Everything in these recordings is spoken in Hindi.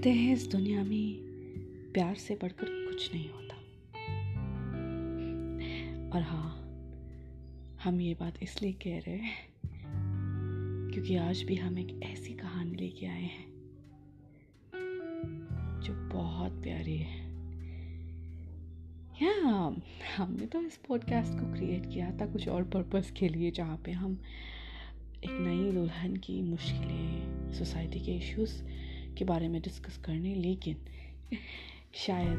कहते हैं इस दुनिया में, प्यार से बढ़कर कुछ नहीं होता। और हाँ हम ये बात इसलिए कह रहे हैं, क्योंकि आज भी हम एक ऐसी कहानी लेके आए हैं, जो बहुत प्यारी है। या हमने तो इस पॉडकास्ट को क्रिएट किया था कुछ और पर्पस के लिए, जहाँ पे हम एक नई दुल्हन की मुश्किलें सोसाइटी के इश्यूज़ के बारे में डिस्कस करने, लेकिन शायद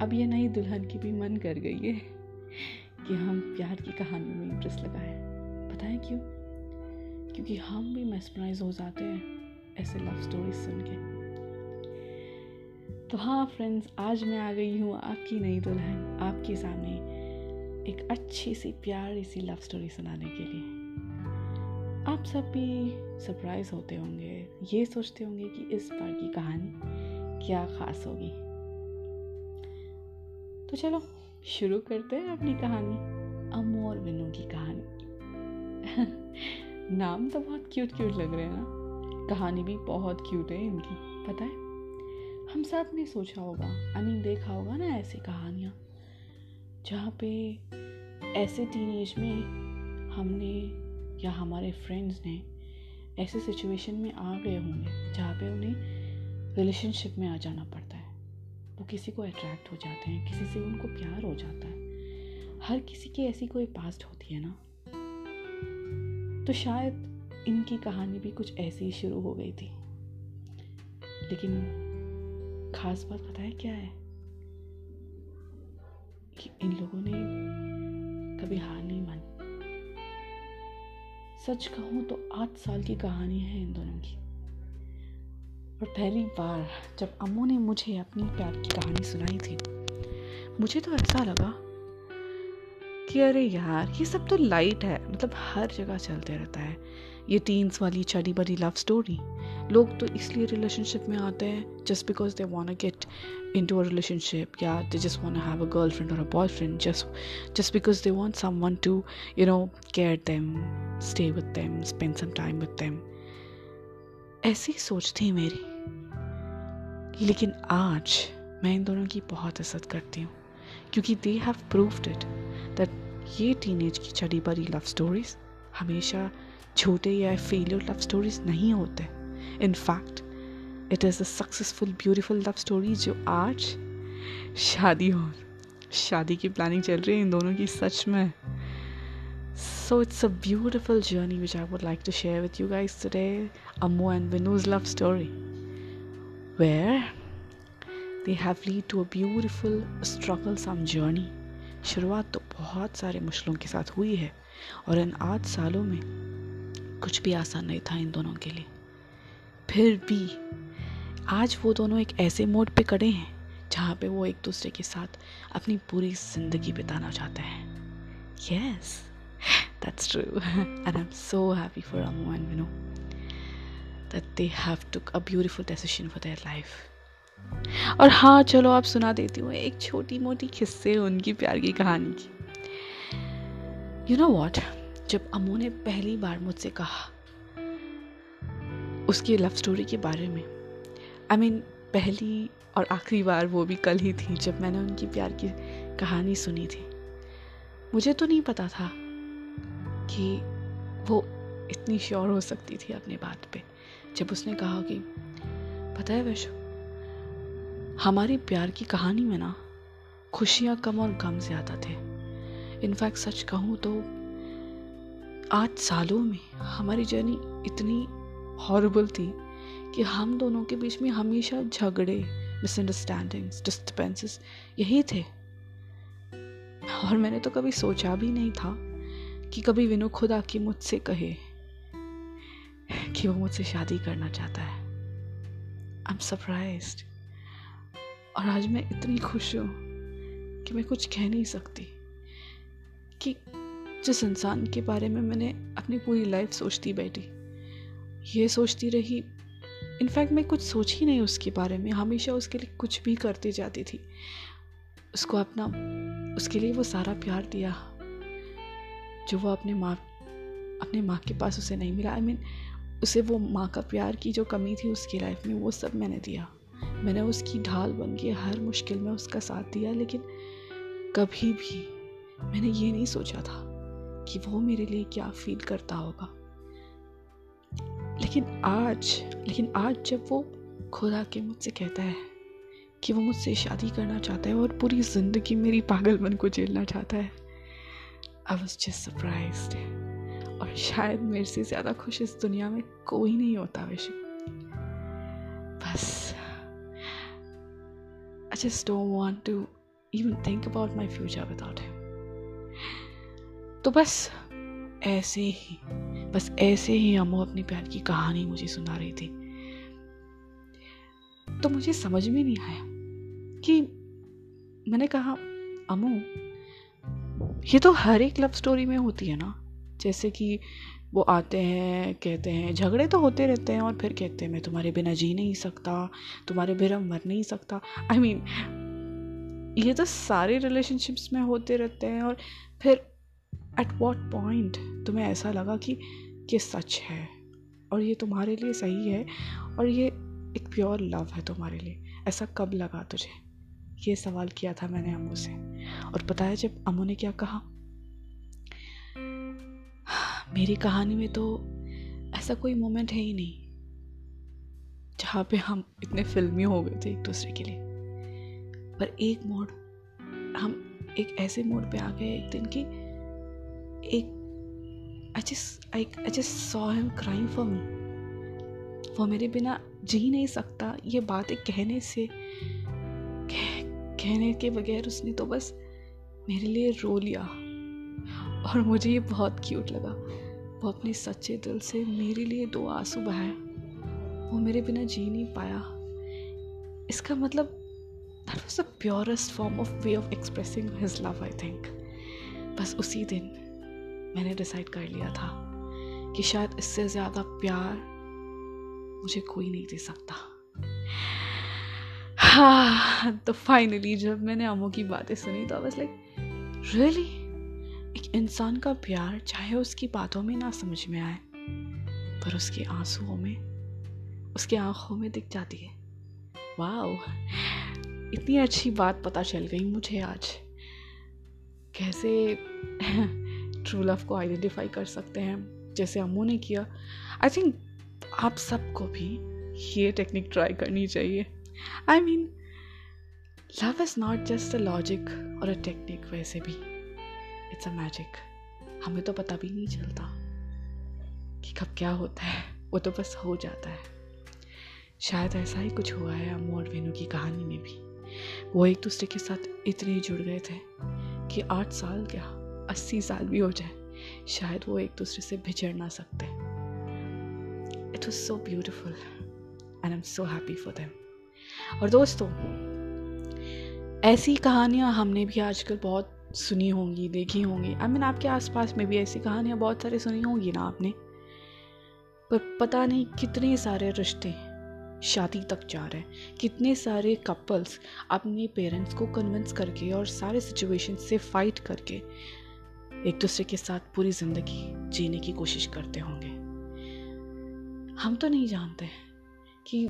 अब ये नई दुल्हन की भी मन कर गई है कि हम प्यार की कहानी में इंटरेस्ट लगाएँ। बताएँ क्यों? क्योंकि हम भी मेस्मराइज हो जाते हैं ऐसे लव स्टोरीज सुन के। तो हाँ फ्रेंड्स आज मैं आ गई हूँ आपकी नई दुल्हन, आपके सामने एक अच्छी सी, प्यारी सी लव स्टोरी सुनाने के लिए। आप सब भी सरप्राइज़ होते होंगे, ये सोचते होंगे कि इस बार की कहानी क्या ख़ास होगी। तो चलो, शुरू करते हैं अपनी कहानी अमू और विनू की कहानी। नाम तो बहुत क्यूट क्यूट लग रहे हैं ना। कहानी भी बहुत क्यूट है इनकी, पता है? हम सबने सोचा होगा आई मीन देखा होगा ना ऐसी कहानियाँ, जहाँ पे ऐसे टीन में हमने या हमारे फ्रेंड्स ने ऐसे सिचुएशन में आ गए होंगे, जहाँ पे उन्हें रिलेशनशिप में आ जाना पड़ता है। वो किसी को अट्रैक्ट हो जाते हैं, किसी से उनको प्यार हो जाता है। हर किसी की ऐसी कोई पास्ट होती है ना? तो शायद इनकी कहानी भी कुछ ऐसी ही शुरू हो गई थी। लेकिन खास बात पता है क्या है? कि इन लोगों ने कभी हार नहीं मानी। सच कहूँ तो आठ साल की कहानी है इन दोनों की। और पहली बार जब अम्मू ने मुझे अपनी प्यार की कहानी सुनाई थी, मुझे तो ऐसा लगा कि अरे यार, ये सब तो लाइट है मतलब हर जगह चलते रहता है। ये टीन्स वाली चढ़ी बड़ी लव स्टोरी लोग तो इसलिए रिलेशनशिप में आते हैं just because they want get into a relationship या they just want have a girlfriend और a boyfriend just just because they want someone to you know care them stay with them spend some time with them ऐसी सोच थी मेरी। लेकिन आज मैं इन दोनों की बहुत इज़्ज़त करती हूँ, क्योंकि they have proved it that ये टीनेज की चढ़ी बड़ी लव स्टोरीज हमेशा छोटे या फेलियर लव स्टोरीज नहीं होते. In fact it is a successful beautiful love story जो आज शादी हो, शादी की प्लानिंग चल रही है इन दोनों की सच में. So it's a beautiful journey which I would like to share with you guys today Ammu and Vinu's love story where they have lead to a beautiful struggle some journey शुरुआत तो बहुत सारे मुश्किलों के साथ हुई है और इन आठ सालों में कुछ भी आसान नहीं था इन दोनों के लिए फिर भी आज वो दोनों एक ऐसे मोड पे खड़े हैं, जहाँ पे वो एक दूसरे के साथ अपनी पूरी ज़िंदगी बिताना चाहते हैं yes That's true. and I'm so happy for Amu and Vinu that they have took a beautiful decision for their life. और हाँ चलो आप सुना देती हूँ, एक छोटी मोटी किस्से उनकी प्यार की कहानी की यू नो वॉट जब अमू ने पहली बार मुझसे कहा उसकी लव स्टोरी के बारे में। आई I मीन mean, पहली और आखिरी बार वो भी कल ही थी जब मैंने उनकी प्यार की कहानी सुनी थी। मुझे तो नहीं पता था कि वो इतनी श्योर हो सकती थी अपनी बात पे जब उसने कहा कि पता है वैशु हमारी प्यार की कहानी में ना खुशियाँ कम और गम ज़्यादा थे। इनफैक्ट सच कहूँ तो आठ सालों में हमारी जर्नी इतनी हॉरेबल थी कि हम दोनों के बीच में हमेशा झगड़े मिसअंडरस्टैंडिंग्स डिस्टर्बेंसेस यही थे। और मैंने तो कभी सोचा भी नहीं था कि कभी विनु खुद आके मुझसे कहे कि वो मुझसे शादी करना चाहता है। आई एम सरप्राइज़ और आज मैं इतनी खुश हूँ कि मैं कुछ कह नहीं सकती कि जिस इंसान के बारे में मैंने अपनी पूरी लाइफ सोचती बैठी ये सोचती रही इनफैक्ट मैं कुछ सोच ही नहीं उसके बारे में हमेशा उसके लिए कुछ भी करती जाती थी। उसको अपना उसके लिए वो सारा प्यार दिया जो वो अपने माँ अपने माँ के पास उसे नहीं मिला। आई I मीन mean, उसे वो माँ का प्यार की जो कमी थी उसकी लाइफ में वो सब मैंने दिया। मैंने उसकी ढाल बन के हर मुश्किल में उसका साथ दिया लेकिन कभी भी मैंने ये नहीं सोचा था कि वो मेरे लिए क्या फील करता होगा। लेकिन आज लेकिन आज जब वो खुद आके मुझसे कहता है कि वो मुझसे शादी करना चाहता है और पूरी ज़िंदगी मेरी पागलपन को झेलना चाहता है आई वॉज़ जस्ट सरप्राइज़ और शायद मेरे से ज़्यादा खुश इस दुनिया में कोई नहीं होता, वैसे। बस। I just don't want to even think about my future without him तो बस ऐसे ही बस ऐसे ही अमो अपनी प्यार की कहानी मुझे सुना रही थी। तो मुझे समझ में नहीं आया कि मैंने कहा अमो ये तो हर एक लव स्टोरी में होती है ना? जैसे कि वो आते हैं कहते हैं झगड़े तो होते रहते हैं और फिर कहते हैं मैं तुम्हारे बिना जी नहीं सकता तुम्हारे बिना मर नहीं सकता। आई I मीन mean, ये तो सारे रिलेशनशिप्स में होते रहते हैं और फिर एट वॉट पॉइंट तुम्हें ऐसा लगा कि ये सच है? और ये तुम्हारे लिए सही है? और ये एक प्योर लव है तुम्हारे लिए। ऐसा कब लगा तुझे? ये सवाल किया था मैंने अमू से। और पता है जब अमू ने क्या कहा? मेरी कहानी में तो ऐसा कोई मोमेंट है ही नहीं, जहाँ पे हम इतने फिल्मी हो गए थे एक दूसरे के लिए। पर एक मोड़, हम एक ऐसे मोड़ पे आ गए एक दिन की एक I just I just saw him crying for me वो मेरे बिना जी नहीं सकता ये बातें कहने से कह, कहने के बगैर उसने तो बस मेरे लिए रो लिया। और मुझे ये बहुत क्यूट लगा। वो अपने सच्चे दिल से मेरे लिए दो आँसू बहाए। वो मेरे बिना जी नहीं पाया। इसका मतलब that was the purest form of way of expressing his love I think बस उसी दिन मैंने डिसाइड कर लिया था कि शायद इससे ज़्यादा प्यार मुझे कोई नहीं दे सकता। हाँ तो फाइनली जब मैंने अमो की बातें सुनी तो बस लाइक रियली एक इंसान का प्यार चाहे उसकी बातों में ना समझ में आए, पर उसके आंसुओं में, उसके आँखों में दिख जाती है। वाओ इतनी अच्छी बात पता चल गई मुझे आज। कैसे ट्रू लव को आइडेंटिफाई कर सकते हैं, जैसे अमू ने किया। आई थिंक आप सबको भी ये टेक्निक ट्राई करनी चाहिए। I mean love is not just a logic और अ टेक्निक वैसे भी। इट्स अ मैजिक हमें तो पता भी नहीं चलता कि कब क्या होता है। वो तो बस हो जाता है। शायद ऐसा ही कुछ हुआ है अमू और वेनू की कहानी में भी। वो एक दूसरे के साथ इतने जुड़ गए थे कि आठ साल क्या अस्सी साल भी हो जाए शायद वो एक दूसरे से बिछड़ ना सकते। It was so beautiful and I am so happy for them और दोस्तों ऐसी कहानियाँ हमने भी आजकल बहुत सुनी होंगी देखी होंगी। आई I मीन mean, आपके आसपास में भी ऐसी कहानियाँ बहुत सारी सुनी होंगी ना आपने? पर पता नहीं कितने सारे रिश्ते शादी तक जा रहे हैं। कितने सारे कपल्स अपने पेरेंट्स को कन्विंस करके और सारे सिचुएशन से फाइट करके एक दूसरे के साथ पूरी ज़िंदगी जीने की कोशिश करते होंगे हम तो नहीं जानते कि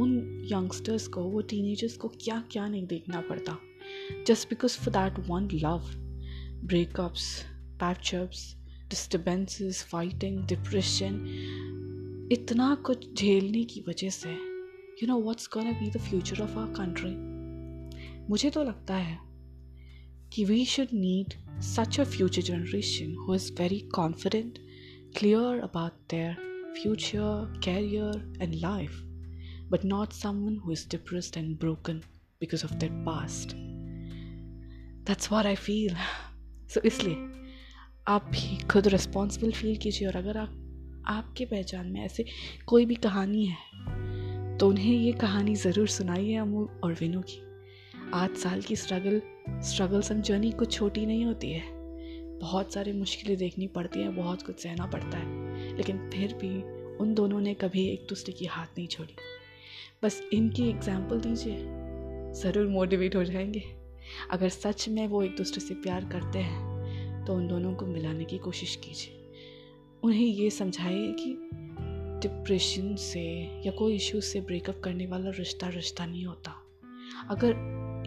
उन यंगस्टर्स को वो टीनेजर्स को क्या क्या नहीं देखना पड़ता just because that one love. Breakups, patch ups, disturbances, fighting, depression, इतना कुछ झेलने की वजह से you know what's gonna be the future of our country मुझे तो लगता है कि we should need such a future generation who is very confident, clear about their future, career, and life, but not someone who is depressed and broken because of their past. That's what I feel so इसलिए आप भी खुद रिस्पॉन्सिबल फील कीजिए और अगर आप आपके पहचान में ऐसे कोई भी कहानी है तो उन्हें ये कहानी ज़रूर सुनाइए अमू और विनू की आठ साल की स्ट्रगल स्ट्रगल सम जर्नी कुछ छोटी नहीं होती है। बहुत सारी मुश्किलें देखनी पड़ती हैं, बहुत कुछ सहना पड़ता है। लेकिन फिर भी उन दोनों ने कभी एक दूसरे की हाथ नहीं छोड़ी। बस इनकी एग्ज़ाम्पल दीजिए, ज़रूर मोटिवेट हो जाएँगे। अगर सच में वो एक दूसरे से प्यार करते हैं तो उन दोनों को मिलाने की कोशिश कीजिए। उन्हें ये समझाइए कि डिप्रेशन से या कोई इश्यू से ब्रेकअप करने वाला रिश्ता रिश्ता नहीं होता। अगर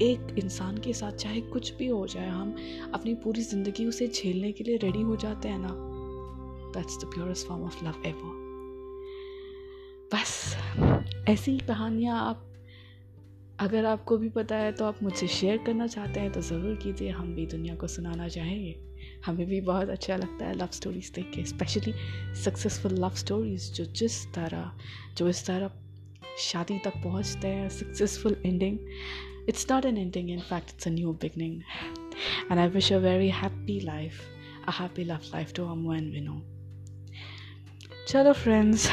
एक इंसान के साथ चाहे कुछ भी हो जाए, हम अपनी पूरी ज़िंदगी उसे झेलने के लिए रेडी हो जाते हैं ना। That's the purest form of love ever बस, ऐसी कहानियाँ आप, अगर आपको भी पता है तो आप मुझसे शेयर करना चाहते हैं तो ज़रूर कीजिए, हम भी दुनिया को सुनाना चाहेंगे। हमें भी बहुत अच्छा लगता है लव स्टोरीज देख के स्पेशली सक्सेसफुल लव स्टोरीज जो जिस तरह, जो इस तरह शादी तक पहुँचते हैं successful ending it's not an ending in fact it's a new beginning and I wish a very happy life a happy love life to Ammu and Vinu चलो फ्रेंड्स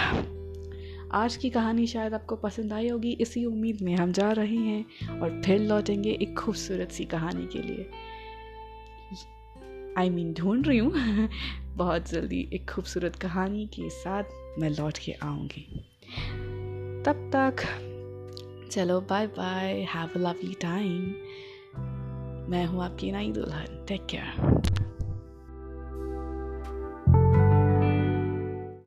आज की कहानी शायद आपको पसंद आई होगी। इसी उम्मीद में हम जा रहे हैं और फिर लौटेंगे एक खूबसूरत सी कहानी के लिए। आई I मीन ढूंढ रही हूँ। बहुत जल्दी एक खूबसूरत कहानी के साथ मैं लौट के आऊँगी। तब तक चलो bye bye have a lovely time मैं हूँ आपकी नई दुल्हन टेक केयर